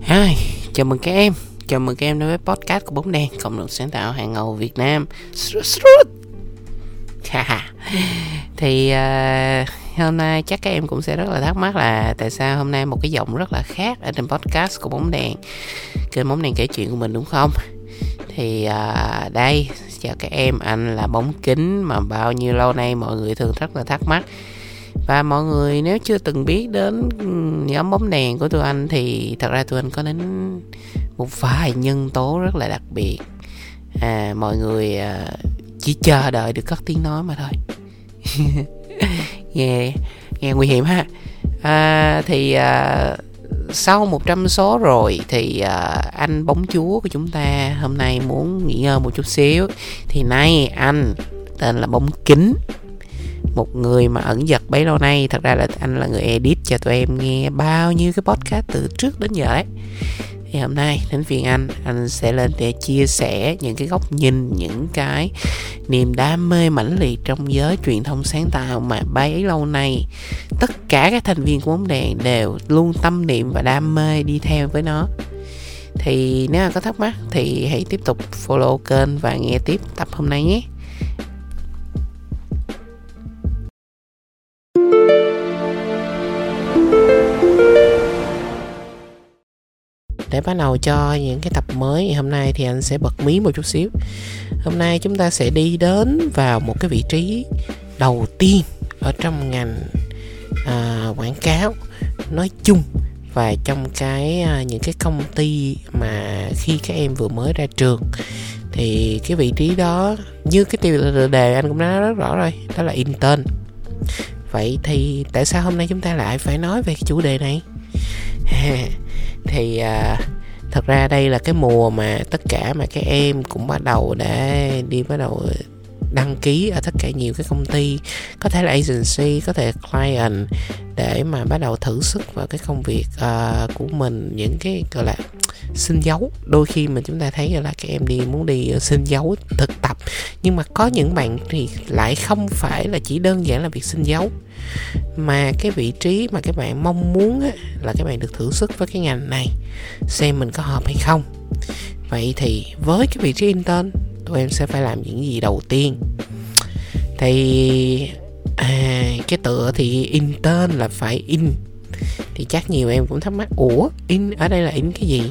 Hi, chào mừng các em. Chào mừng các em đến với podcast của Bóng Đen Cộng đồng sáng tạo hàng ngầu Việt Nam. Thì uh, hôm nay chắc các em cũng sẽ rất là thắc mắc là Tại sao hôm nay một cái giọng rất là khác Ở trên podcast của Bóng Đèn Kênh Bóng Đèn kể chuyện của mình đúng không? Thì uh, đây Chào các em, anh là Bóng Kính Mà bao nhiêu lâu nay mọi người thường rất là thắc mắc và mọi người nếu chưa từng biết đến ừ, nhóm bóng đèn của tụi anh thì thật ra tụi anh có đến một vài nhân tố rất là đặc biệt. À mọi người à, chỉ chờ đợi được cất tiếng nói mà thôi. Nghe nghe nguy hiểm ha. À, thì à, sau 100 số rồi thì à, anh bóng chúa của chúng ta hôm nay muốn nghỉ ngơi một chút xíu. Thì nay anh tên là bóng kính một người mà ẩn giật bấy lâu nay. Thật ra là anh là người edit cho tụi em nghe bao nhiêu cái podcast từ trước đến giờ đấy thì hôm nay đến phiên anh anh sẽ lên để chia sẻ những cái góc nhìn, những cái niềm đam mê mãnh liệt trong giới truyền thông sáng tạo mà bấy lâu nay tất cả các thành viên của bóng đèn đều luôn tâm niệm và đam mê đi theo với nó. Thì nếu mà có thắc mắc thì hãy tiếp tục follow kênh và nghe tiếp tập hôm nay nhé. Để bắt đầu cho những cái tập mới. Ngày hôm nay thì anh sẽ bật mí một chút xíu. Hôm nay chúng ta sẽ đi đến vào một cái vị trí đầu tiên ở trong ngành à, quảng cáo nói chung và trong cái à, những cái công ty mà khi các em vừa mới ra trường. Thì cái vị trí đó như cái tiêu đề anh cũng đã nói rất rõ rồi đó là intern. Vậy thì tại sao hôm nay chúng ta lại phải nói về cái chủ đề này? thì à, thật ra đây là cái mùa mà tất cả mà các em cũng bắt đầu để đi bắt đầu đăng ký ở tất cả nhiều cái công ty có thể là agency có thể client để mà bắt đầu thử sức vào cái công việc uh, của mình những cái gọi là xin dấu. Đôi khi mà chúng ta thấy là các em đi muốn đi ờ, xin dấu thực tập. Nhưng mà có những bạn thì lại không phải là chỉ đơn giản là việc xin dấu. Mà cái vị trí mà các bạn mong muốn á, là các bạn được thử sức với cái ngành này xem mình có hợp hay không. Vậy thì với cái vị trí intern tụi em sẽ phải làm những gì đầu tiên? Thì à, cái tựa thì intern là phải in. Thì chắc nhiều em cũng thắc mắc ủa in ở đây là in cái gì?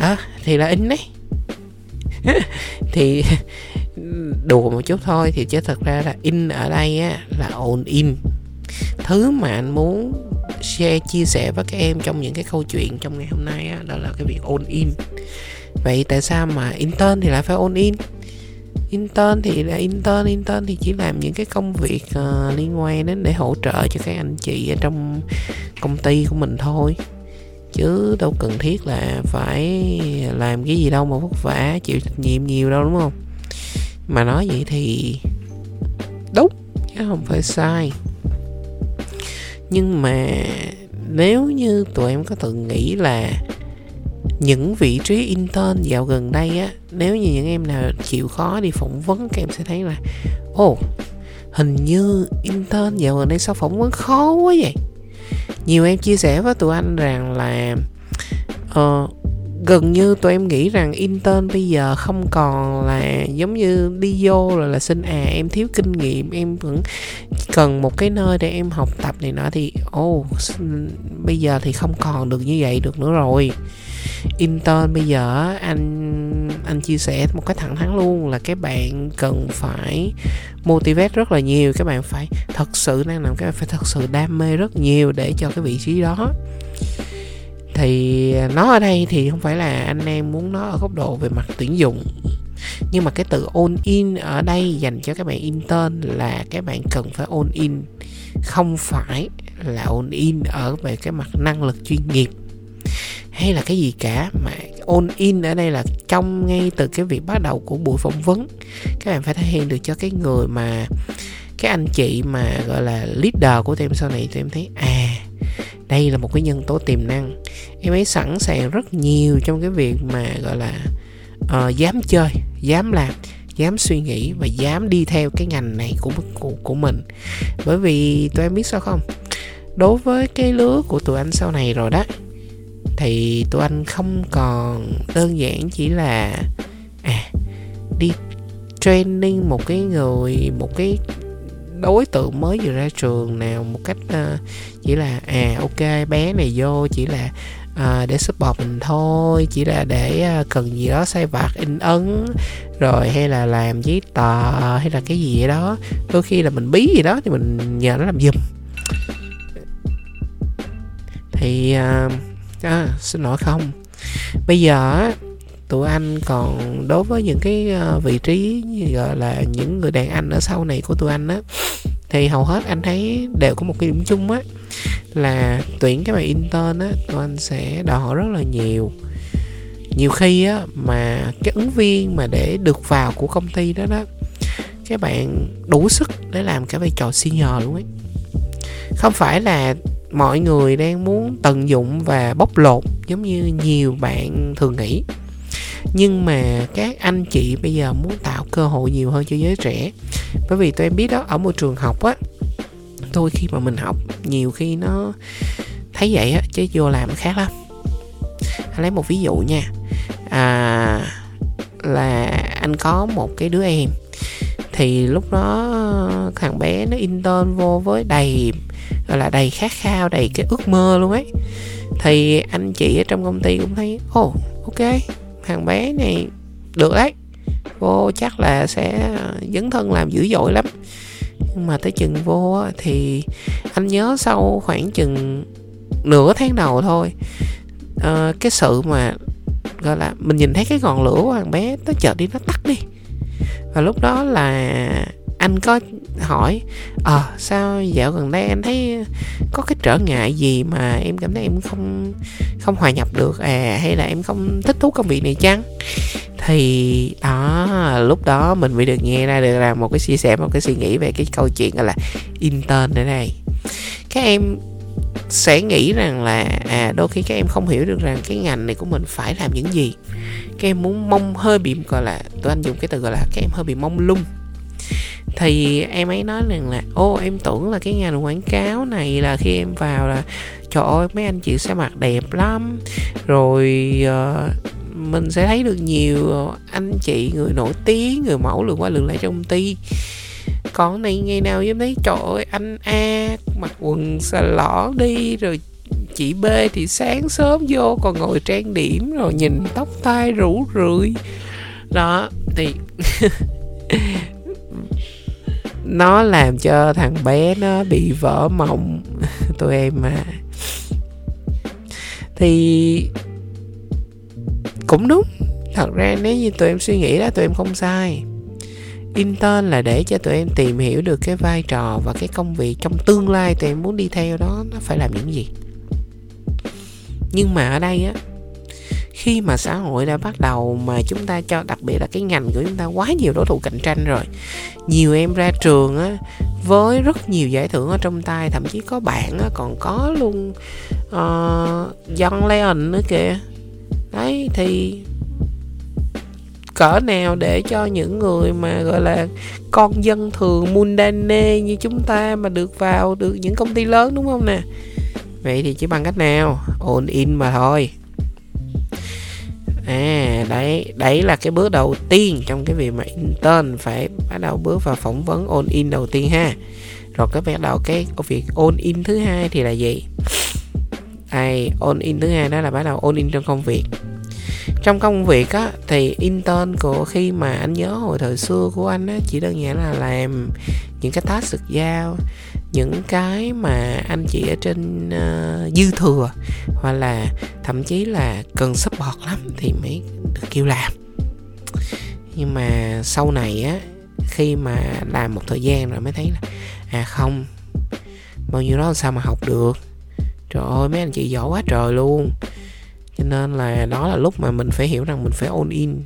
À, thì là in đấy. Thì đùa một chút thôi thì chứ thật ra là in ở đây á là on in. Thứ mà anh muốn share chia sẻ với các em trong những cái câu chuyện trong ngày hôm nay á đó là cái việc on in. Vậy tại sao mà intern thì lại phải on in? Intern thì là intern intern thì chỉ làm những cái công việc uh, liên quan đến để hỗ trợ cho các anh chị ở trong công ty của mình thôi chứ đâu cần thiết là phải làm cái gì đâu mà vất vả chịu trách nhiệm nhiều đâu đúng không? Mà nói vậy thì đúng chứ không phải sai. Nhưng mà nếu như tụi em có từng nghĩ là những vị trí intern dạo gần đây á nếu như những em nào chịu khó đi phỏng vấn các em sẽ thấy là ồ oh, hình như intern dạo gần đây sao phỏng vấn khó quá vậy? Nhiều em chia sẻ với tụi anh rằng là uh, gần như tụi em nghĩ rằng intern bây giờ không còn là giống như đi vô rồi là xin à em thiếu kinh nghiệm em vẫn cần một cái nơi để em học tập này nọ thì ô oh, bây giờ thì không còn được như vậy được nữa rồi intern bây giờ anh anh chia sẻ một cái thẳng thắn luôn là các bạn cần phải motivate rất là nhiều, các bạn phải thật sự đang làm các bạn phải thật sự đam mê rất nhiều để cho cái vị trí đó. Thì nó ở đây thì không phải là anh em muốn nó ở góc độ về mặt tuyển dụng, nhưng mà cái từ all in ở đây dành cho các bạn intern là các bạn cần phải all in, không phải là all in ở về cái mặt năng lực chuyên nghiệp hay là cái gì cả mà on in ở đây là trong ngay từ cái việc bắt đầu của buổi phỏng vấn. Các bạn phải thể hiện được cho cái người mà cái anh chị mà gọi là leader của em sau này tụi em thấy à đây là một cái nhân tố tiềm năng. Em ấy sẵn sàng rất nhiều trong cái việc mà gọi là uh, dám chơi dám làm dám suy nghĩ và dám đi theo cái ngành này của của, của mình. Bởi vì tụi em biết sao không? Đối với cái lứa của tụi anh sau này rồi đó thì tụi anh không còn đơn giản chỉ là à đi training một cái người một cái đối tượng mới vừa ra trường nào một cách uh, chỉ là à ok bé này vô chỉ là à, để support mình thôi chỉ là để à, cần gì đó sai vặt in ấn rồi hay là làm giấy tờ hay là cái gì đó. Đôi khi là mình bí gì đó thì mình nhờ nó làm giùm. Thì à, à, xin lỗi không. Bây giờ tụi anh còn đối với những cái ờ, vị trí như gọi là những người đàn anh ở sau này của tụi anh á thì hầu hết anh thấy đều có một cái điểm chung á là tuyển các bạn intern á tụi anh sẽ đòi hỏi rất là nhiều. Nhiều khi á mà cái ứng viên mà để được vào của công ty đó đó các bạn đủ sức để làm cả vai trò senior luôn ấy. Không phải là mọi người đang muốn tận dụng và bóc lột giống như nhiều bạn thường nghĩ. Nhưng mà các anh chị bây giờ muốn tạo cơ hội nhiều hơn cho giới trẻ. Bởi vì tụi em biết đó ở môi trường học á thôi khi mà mình học nhiều khi nó thấy vậy á chứ vô làm khác lắm. Anh lấy một ví dụ nha. À, là anh có một cái đứa em thì lúc đó thằng bé nó intern vô với đầy gọi là đầy khát khao đầy cái ước mơ luôn ấy. Thì anh chị ở trong công ty cũng thấy ồ oh, ok thằng bé này được đấy. Vô chắc là sẽ dấn thân làm dữ dội lắm. Nhưng mà tới chừng vô thì anh nhớ sau khoảng chừng nửa tháng đầu thôi uh, cái sự mà gọi là mình nhìn thấy cái ngọn lửa của thằng bé nó chợt đi nó tắt đi. Và lúc đó là anh có hỏi ờ à, sao dạo gần đây anh thấy có cái trở ngại gì mà em cảm thấy em không không hòa nhập được? À hay là em không thích thú công việc này chăng? Thì đó lúc đó mình mới được nghe ra được là một cái chia sẻ một cái suy nghĩ về cái câu chuyện gọi là intern ở đây. Các em sẽ nghĩ rằng là à đôi khi các em không hiểu được rằng cái ngành này của mình phải làm những gì. Các em muốn mong hơi bị gọi là tụi anh dùng cái từ gọi là các em hơi bị mong lung thì em ấy nói rằng là ô em tưởng là cái ngành quảng cáo này là khi em vào là trời ơi mấy anh chị sẽ mặc đẹp lắm. Rồi uh, mình sẽ thấy được nhiều anh chị người nổi tiếng người mẫu lượng qua lượng lại trong công ty. Còn này ngày nào em thấy trời ơi anh a mặc quần xà lỏ đi rồi chị b thì sáng sớm vô còn ngồi trang điểm rồi nhìn tóc tai rủ rượi. Đó thì nó làm cho thằng bé nó bị vỡ mộng. Tụi em mà. Thì cũng đúng. Thật ra nếu như tụi em suy nghĩ đó, tụi em không sai. Intern là để cho tụi em tìm hiểu được cái vai trò và cái công việc trong tương lai tụi em muốn đi theo đó, nó phải làm những gì. Nhưng mà ở đây á khi mà xã hội đã bắt đầu mà chúng ta cho đặc biệt là cái ngành của chúng ta quá nhiều đối thủ cạnh tranh rồi. Nhiều em ra trường á với rất nhiều giải thưởng ở trong tay thậm chí có bạn á còn có luôn uh, John Leon nữa kìa. Đấy thì cỡ nào để cho những người mà gọi là con dân thường mundane như chúng ta mà được vào được những công ty lớn đúng không nè? Vậy thì chỉ bằng cách nào? Ồn in mà thôi à đấy đấy là cái bước đầu tiên trong cái việc mà intern phải bắt đầu bước vào phỏng vấn on in đầu tiên ha. Rồi cái bắt đầu cái việc on in thứ hai thì là gì? Ai on in thứ hai đó là bắt đầu on in trong công việc. Trong công việc á, thì intern của khi mà anh nhớ hồi thời xưa của anh á, chỉ đơn giản là làm những cái task được giao những cái mà anh chị ở trên uh, dư thừa hoặc là thậm chí là cần support lắm thì mới được kêu làm. Nhưng mà sau này á khi mà làm một thời gian rồi mới thấy là à không bao nhiêu đó sao mà học được? Trời ơi mấy anh chị giỏi quá trời luôn. Cho nên là đó là lúc mà mình phải hiểu rằng mình phải all in.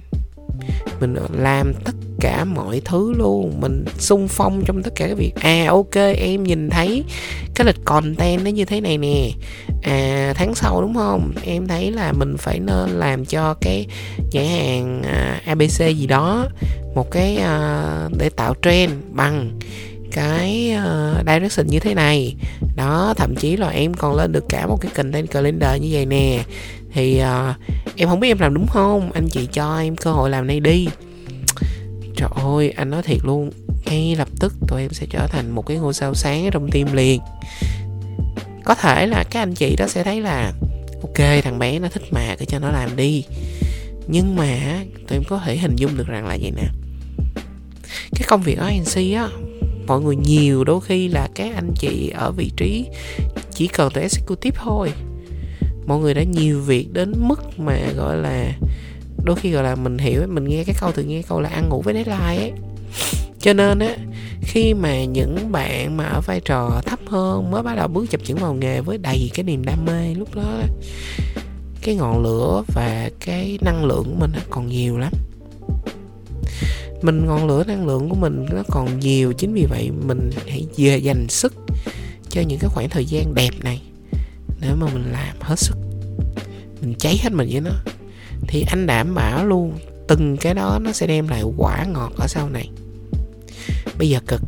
Mình làm tất cả mọi thứ luôn. Mình sung phong trong tất cả cái việc. À ok em nhìn thấy cái lịch content nó như thế này nè. À tháng sau đúng không? Em thấy là mình phải nên làm cho cái nhà hàng à, abc gì đó một cái uh, để tạo trend bằng cái uh, direction như thế này. Đó thậm chí là em còn lên được cả một cái content calendar như vậy nè. Thì uh, em không biết em làm đúng không? Anh chị cho em cơ hội làm này đi trời ơi, anh nói thiệt luôn. Ngay lập tức tụi em sẽ trở thành một cái ngôi sao sáng ở trong tim liền. Có thể là các anh chị đó sẽ thấy là, ok, thằng bé nó thích mà cứ cho nó làm đi. Nhưng mà, tụi em có thể hình dung được rằng là vậy nè? Cái công việc ở agency á, mọi người nhiều đôi khi là các anh chị ở vị trí chỉ cần tụi executive thôi. Mọi người đã nhiều việc đến mức mà, gọi là đôi khi, gọi là, mình hiểu mình nghe cái câu, tự nghe câu là ăn ngủ với deadline ấy. Cho nên á, khi mà những bạn mà ở vai trò thấp hơn mới bắt đầu bước chập chững vào nghề với đầy cái niềm đam mê lúc đó, cái ngọn lửa và cái năng lượng của mình còn nhiều lắm. Mình, ngọn lửa năng lượng của mình nó còn nhiều, chính vì vậy mình hãy về dành sức cho những cái khoảng thời gian đẹp này để mà mình làm hết sức. Mình cháy hết mình với nó thì anh đảm bảo luôn từng cái đó nó sẽ đem lại quả ngọt ở sau này. Bây giờ cực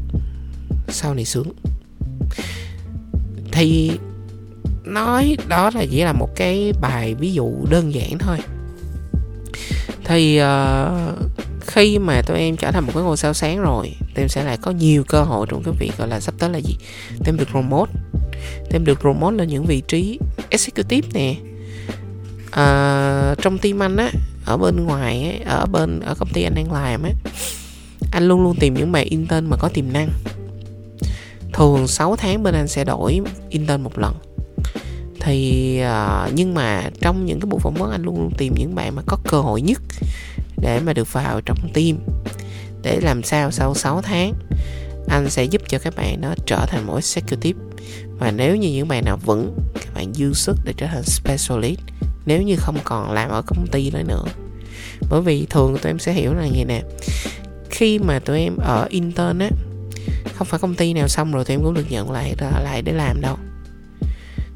sau này sướng. Thì nói đó là chỉ là một cái bài ví dụ đơn giản thôi. Thì uh, khi mà tụi em trở thành một cái ngôi sao sáng rồi tụi em sẽ lại có nhiều cơ hội trong cái việc gọi là sắp tới là gì? Tụi em được promote. Tụi em được promote lên những vị trí executive nè à, trong team anh á ở bên ngoài ấy, ở bên ở công ty anh đang làm á anh luôn luôn tìm những bạn intern mà có tiềm năng. Thường 6 tháng bên anh sẽ đổi intern một lần. Thì uh, nhưng mà trong những cái buổi phỏng vấn anh luôn luôn tìm những bạn mà có cơ hội nhất để mà được vào trong team. Để làm sao sau 6 tháng anh sẽ giúp cho các bạn nó trở thành một executive. Và nếu như những bạn nào vững các bạn dư sức để trở thành specialist nếu như không còn làm ở công ty nữa nữa. Bởi vì thường tụi em sẽ hiểu là như nè khi mà tụi em ở intern á không phải công ty nào xong rồi tụi em cũng được nhận lại lại để làm đâu.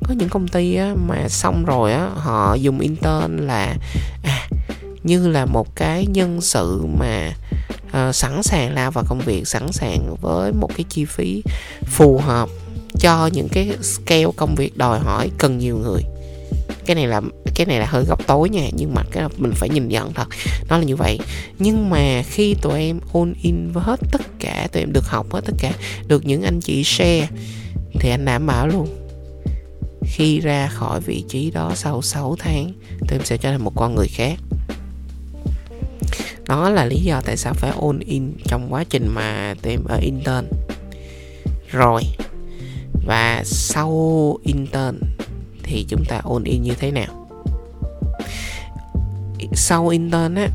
Có những công ty á, mà xong rồi á họ dùng intern là à, như là một cái nhân sự mà uh, sẵn sàng lao vào công việc sẵn sàng với một cái chi phí phù hợp cho những cái scale công việc đòi hỏi cần nhiều người cái này là, cái này là hơi góc tối nha, nhưng mà cái mình phải nhìn nhận thật, nó là như vậy. Nhưng mà khi tụi em all in với hết tất cả, tụi em được học hết tất cả, được những anh chị share, thì anh đảm bảo luôn. Khi ra khỏi vị trí đó sau 6 tháng, tụi em sẽ trở thành một con người khác. Đó là lý do tại sao phải all in trong quá trình mà tụi em ở intern. Rồi, và sau intern thì chúng ta all in như thế nào. Sau intern á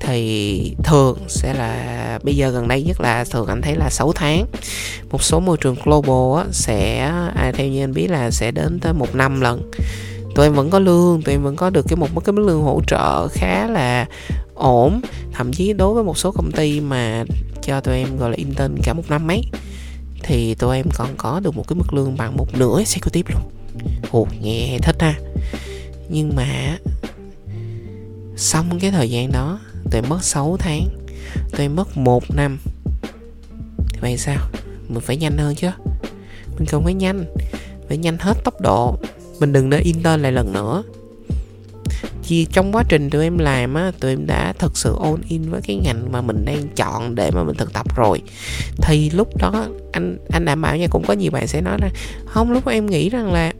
thì thường sẽ là bây giờ gần đây nhất là thường anh thấy là 6 tháng một số môi trường global á, sẽ à, theo như anh biết là sẽ đến tới một năm lần. Tụi em vẫn có lương tụi em vẫn có được cái một cái mức lương hỗ trợ khá là ổn. Thậm chí đối với một số công ty mà cho tụi em gọi là intern cả một năm mấy thì tụi em còn có được một cái mức lương bằng một nửa executive luôn ồ, nghe thích ha. Nhưng mà xong cái thời gian đó tôi mất 6 tháng tôi mất một năm. Thì vậy sao? Mình phải nhanh hơn chứ. Mình không phải nhanh phải nhanh hết tốc độ. Mình đừng để intern lại lần nữa. Vì trong quá trình tụi em làm á, tụi em đã thực sự all in với cái ngành mà mình đang chọn để mà mình thực tập rồi. Thì lúc đó, anh anh đảm bảo nha, cũng có nhiều bạn sẽ nói ra không, lúc em nghĩ rằng là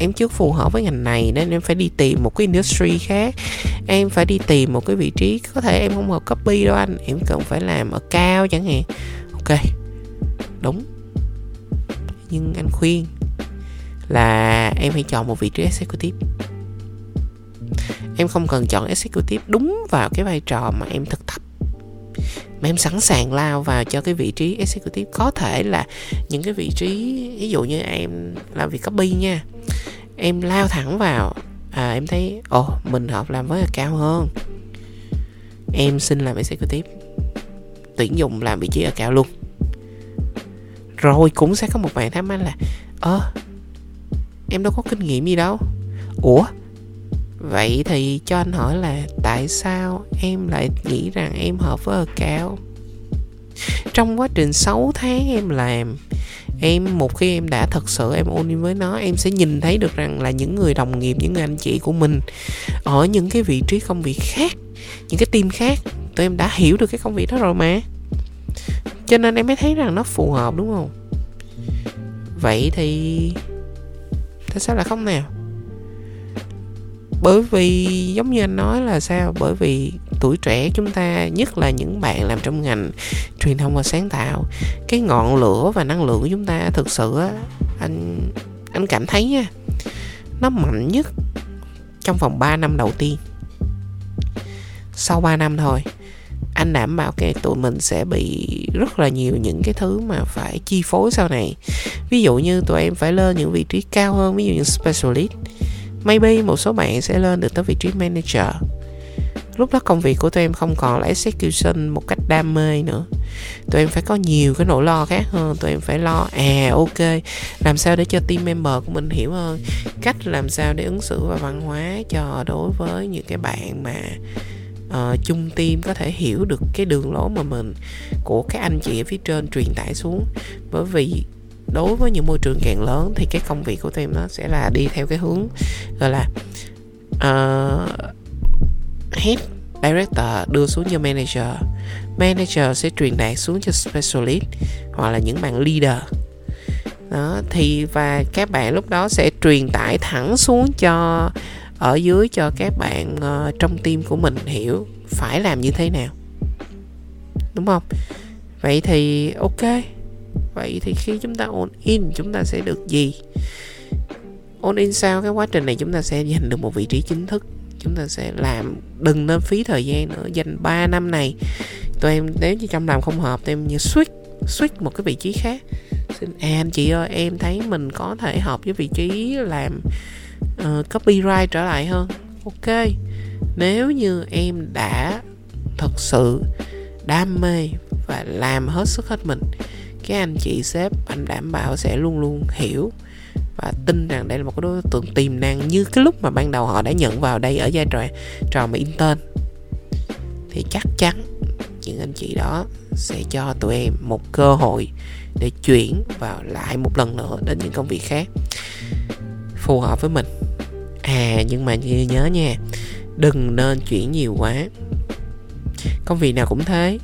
em chưa phù hợp với ngành này nên em phải đi tìm một cái industry khác. Em phải đi tìm một cái vị trí có thể em không hợp copy đâu anh. Em cần phải làm ở cao chẳng hạn. Ok, đúng. Nhưng anh khuyên là em hãy chọn một vị trí executive. Em không cần chọn executive đúng vào cái vai trò mà em thực tập. Mà em sẵn sàng lao vào cho cái vị trí executive. Có thể là những cái vị trí, ví dụ như em làm việc copy nha em lao thẳng vào à, em thấy ồ oh, mình hợp làm với cao hơn. Em xin làm executive. Tuyển dụng làm vị trí ở cao luôn. Rồi cũng sẽ có một bạn thắc mắc là ơ em đâu có kinh nghiệm gì đâu. Ủa? Vậy thì cho anh hỏi là tại sao em lại nghĩ rằng em hợp với ở cao? Trong quá trình 6 tháng em làm em, một khi em đã thật sự em ôn in với nó, em sẽ nhìn thấy được rằng là những người đồng nghiệp, những người anh chị của mình ở những cái vị trí công việc khác, những cái team khác. Tụi em đã hiểu được cái công việc đó rồi mà. Cho nên em mới thấy rằng nó phù hợp, đúng không? Vậy thì tại sao lại không nào? Bởi vì, giống như anh nói là sao? Bởi vì tuổi trẻ chúng ta, nhất là những bạn làm trong ngành truyền thông và sáng tạo. Cái ngọn lửa và năng lượng của chúng ta thực sự á, anh anh cảm thấy nha, nó mạnh nhất trong vòng 3 năm đầu tiên. Sau 3 năm thôi, anh đảm bảo cái tụi mình sẽ bị rất là nhiều những cái thứ mà phải chi phối sau này. Ví dụ như tụi em phải lên những vị trí cao hơn, ví dụ như specialist. Maybe một số bạn sẽ lên được tới vị trí manager lúc đó công việc của tụi em không còn là execution một cách đam mê nữa. Tụi em phải có nhiều cái nỗi lo khác hơn tụi em phải lo à ok làm sao để cho team member của mình hiểu hơn cách làm sao để ứng xử và văn hóa cho đối với những cái bạn mà uh, chung team có thể hiểu được cái đường lối mà mình của các anh chị ở phía trên truyền tải xuống. Bởi vì đối với những môi trường càng lớn thì cái công việc của tụi em nó sẽ là đi theo cái hướng gọi là uh, head director đưa xuống cho manager. Manager sẽ truyền đạt xuống cho specialist hoặc là những bạn leader. Đó thì và các bạn lúc đó sẽ truyền tải thẳng xuống cho ở dưới cho các bạn uh, trong team của mình hiểu phải làm như thế nào. Đúng không? Vậy thì ok. Vậy thì khi chúng ta on in chúng ta sẽ được gì? On in sau cái quá trình này chúng ta sẽ giành được một vị trí chính thức chúng ta sẽ làm đừng nên phí thời gian nữa. Dành 3 năm này tụi em nếu như trong làm không hợp tụi em như switch switch một cái vị trí khác. Xin à, anh chị ơi em thấy mình có thể hợp với vị trí làm uh, copyright trở lại hơn. Ok nếu như em đã thật sự đam mê và làm hết sức hết mình cái anh chị sếp anh đảm bảo sẽ luôn luôn hiểu và tin rằng đây là một cái đối tượng tiềm năng như cái lúc mà ban đầu họ đã nhận vào đây ở giai trò trò mà intern. Thì chắc chắn những anh chị đó sẽ cho tụi em một cơ hội để chuyển vào lại một lần nữa đến những công việc khác phù hợp với mình. À nhưng mà nhớ nha, đừng nên chuyển nhiều quá. Công việc nào cũng thế,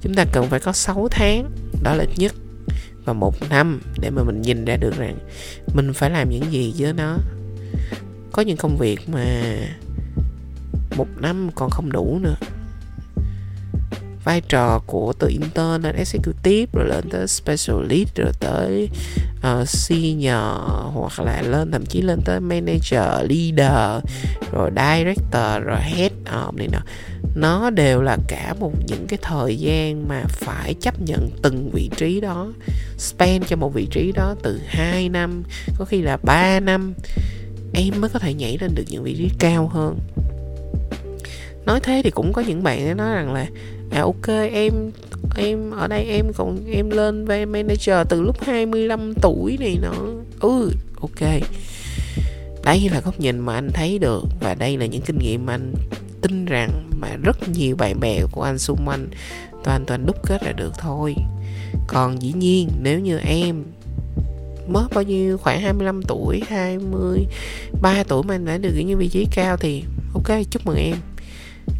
chúng ta cần phải có 6 tháng, đó là ít nhất và một năm để mà mình nhìn ra được rằng mình phải làm những gì với nó. Có những công việc mà một năm còn không đủ nữa. Vai trò của từ intern lên executive rồi lên tới specialist rồi tới uh, senior hoặc là lên thậm chí lên tới manager leader rồi director rồi head of này nọ nó đều là cả một những cái thời gian mà phải chấp nhận từng vị trí đó, spend cho một vị trí đó từ 2 năm, có khi là 3 năm, em mới có thể nhảy lên được những vị trí cao hơn. Nói thế thì cũng có những bạn nói rằng là à ok, em em, ở đây em còn, em lên về manager từ lúc 25 tuổi này nó ừ ok. Đây là góc nhìn mà anh thấy được và đây là những kinh nghiệm mà anh tin rằng mà rất nhiều bạn bè của anh xung quanh toàn toàn đúc kết là được thôi. Còn dĩ nhiên, nếu như em mới bao nhiêu, khoảng 25 tuổi 23 tuổi mà anh đã được những vị trí cao thì ok, chúc mừng em.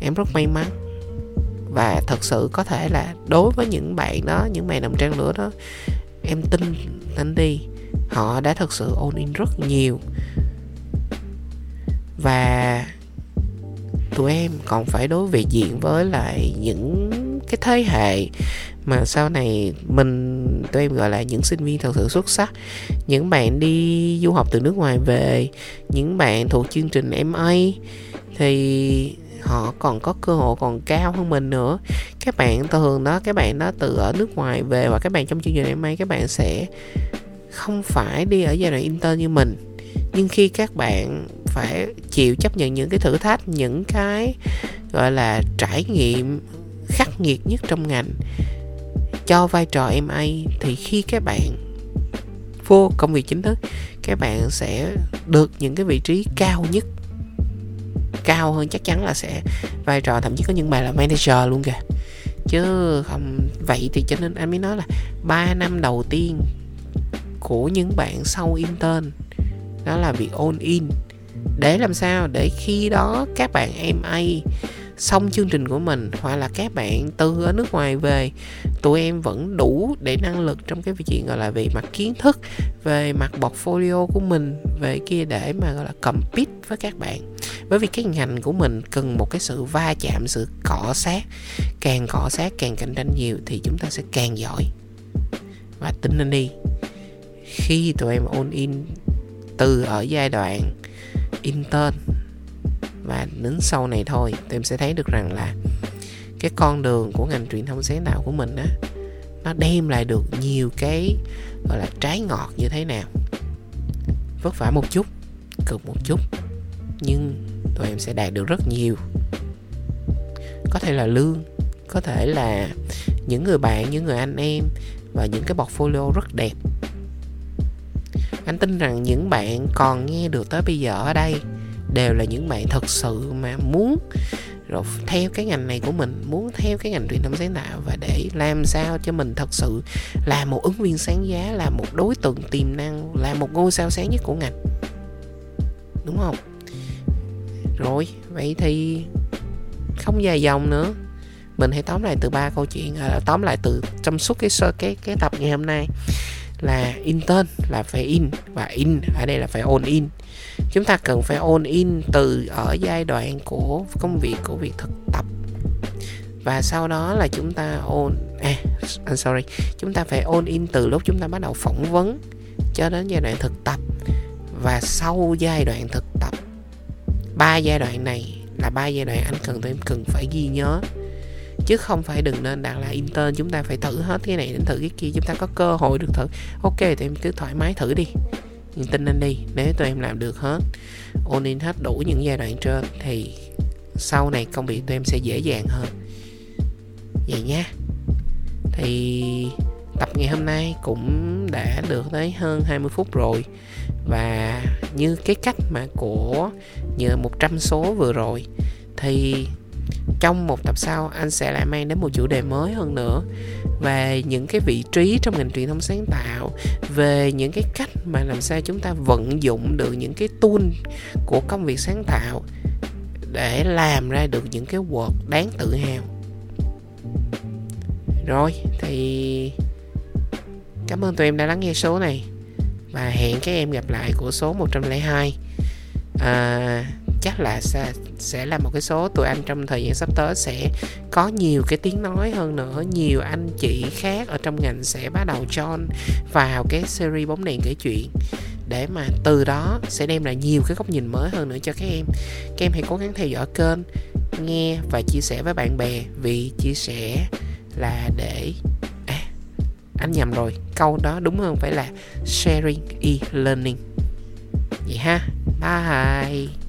Em rất may mắn. Và thật sự có thể là đối với những bạn đó, những bạn nằm trang lửa đó, em tin anh đi. Họ đã thật sự ôn in rất nhiều. Và tụi em còn phải đối về diện với lại những cái thế hệ mà sau này mình, tụi em gọi là những sinh viên thật sự xuất sắc. Những bạn đi du học từ nước ngoài về, những bạn thuộc chương trình MA thì họ còn có cơ hội còn cao hơn mình nữa. Các bạn thường đó, các bạn đó từ ở nước ngoài về và các bạn trong chương trình MA các bạn sẽ không phải đi ở giai đoạn intern như mình nhưng khi các bạn phải chịu chấp nhận những cái thử thách, những cái, gọi là, trải nghiệm khắc nghiệt nhất trong ngành, cho vai trò MA thì khi các bạn vô công việc chính thức, các bạn sẽ được những cái vị trí cao nhất. Cao hơn chắc chắn là sẽ vai trò, thậm chí có những bài là manager luôn kìa. Chứ không vậy thì cho nên anh mới nói là 3 năm đầu tiên của những bạn sau intern đó là việc all in. Để làm sao? Để khi đó các bạn MA xong chương trình của mình, hoặc là các bạn từ ở nước ngoài về, tụi em vẫn đủ để năng lực trong cái chuyện gọi là về mặt kiến thức, về mặt portfolio của mình, về kia để mà gọi là compete với các bạn. Bởi vì cái ngành của mình cần một cái sự va chạm, sự cọ sát. Càng cọ sát, càng cạnh tranh nhiều thì chúng ta sẽ càng giỏi. Và tin lên đi. Khi tụi em ôn in từ ở giai đoạn intern và đến sau này thôi tụi em sẽ thấy được rằng là cái con đường của ngành truyền thông sáng tạo của mình á, nó đem lại được nhiều cái, gọi là, trái ngọt như thế nào. Vất vả một chút, cực một chút, nhưng tụi em sẽ đạt được rất nhiều. Có thể là lương, có thể là những người bạn, những người anh em và những cái portfolio rất đẹp anh tin rằng những bạn còn nghe được tới bây giờ ở đây đều là những bạn thật sự mà muốn rồi theo cái ngành này của mình muốn theo cái ngành truyền thông sáng tạo và để làm sao cho mình thật sự là một ứng viên sáng giá là một đối tượng tiềm năng là một ngôi sao sáng nhất của ngành. Đúng không? Rồi vậy thì không dài dòng nữa. Mình hãy tóm lại từ ba câu chuyện à, tóm lại từ trong suốt cái sơ cái cái tập ngày hôm nay là intern là phải in, và in, ở đây là phải on in. Chúng ta cần phải on in từ ở giai đoạn của công việc, của việc thực tập. Và sau đó là chúng ta on à I'm sorry, chúng ta phải on in từ lúc chúng ta bắt đầu phỏng vấn cho đến giai đoạn thực tập. Và sau giai đoạn thực tập, ba giai đoạn này là ba giai đoạn anh cần, tụi em cần phải ghi nhớ chứ không phải đừng nên đặt là intern, chúng ta phải thử hết cái này đến thử cái kia, chúng ta có cơ hội được thử. Ok thì em cứ thoải mái thử đi. Nhưng tin anh đi, nếu tụi em làm được hết ôn in hết đủ những giai đoạn trên, thì sau này công việc tụi em sẽ dễ dàng hơn. Vậy nha. Thì tập ngày hôm nay cũng đã được tới hơn 20 phút rồi. Và như cái cách mà của nhờ 100 số vừa rồi, thì trong một tập sau anh sẽ lại mang đến một chủ đề mới hơn nữa về những cái vị trí trong ngành truyền thông sáng tạo về những cái cách mà làm sao chúng ta vận dụng được những cái tool của công việc sáng tạo để làm ra được những cái work đáng tự hào. Rồi thì cảm ơn tụi em đã lắng nghe số này. Và hẹn các em gặp lại của số 102 à, chắc là sẽ, sẽ là một cái số tụi anh trong thời gian sắp tới sẽ có nhiều cái tiếng nói hơn nữa. Nhiều anh chị khác ở trong ngành sẽ bắt đầu join vào cái series bóng đèn kể chuyện. Để mà từ đó sẽ đem lại nhiều cái góc nhìn mới hơn nữa cho các em. Các em hãy cố gắng theo dõi kênh nghe và chia sẻ với bạn bè vì chia sẻ là để à, anh nhầm rồi câu đó đúng hơn phải là sharing e-learning. Vậy ha bye.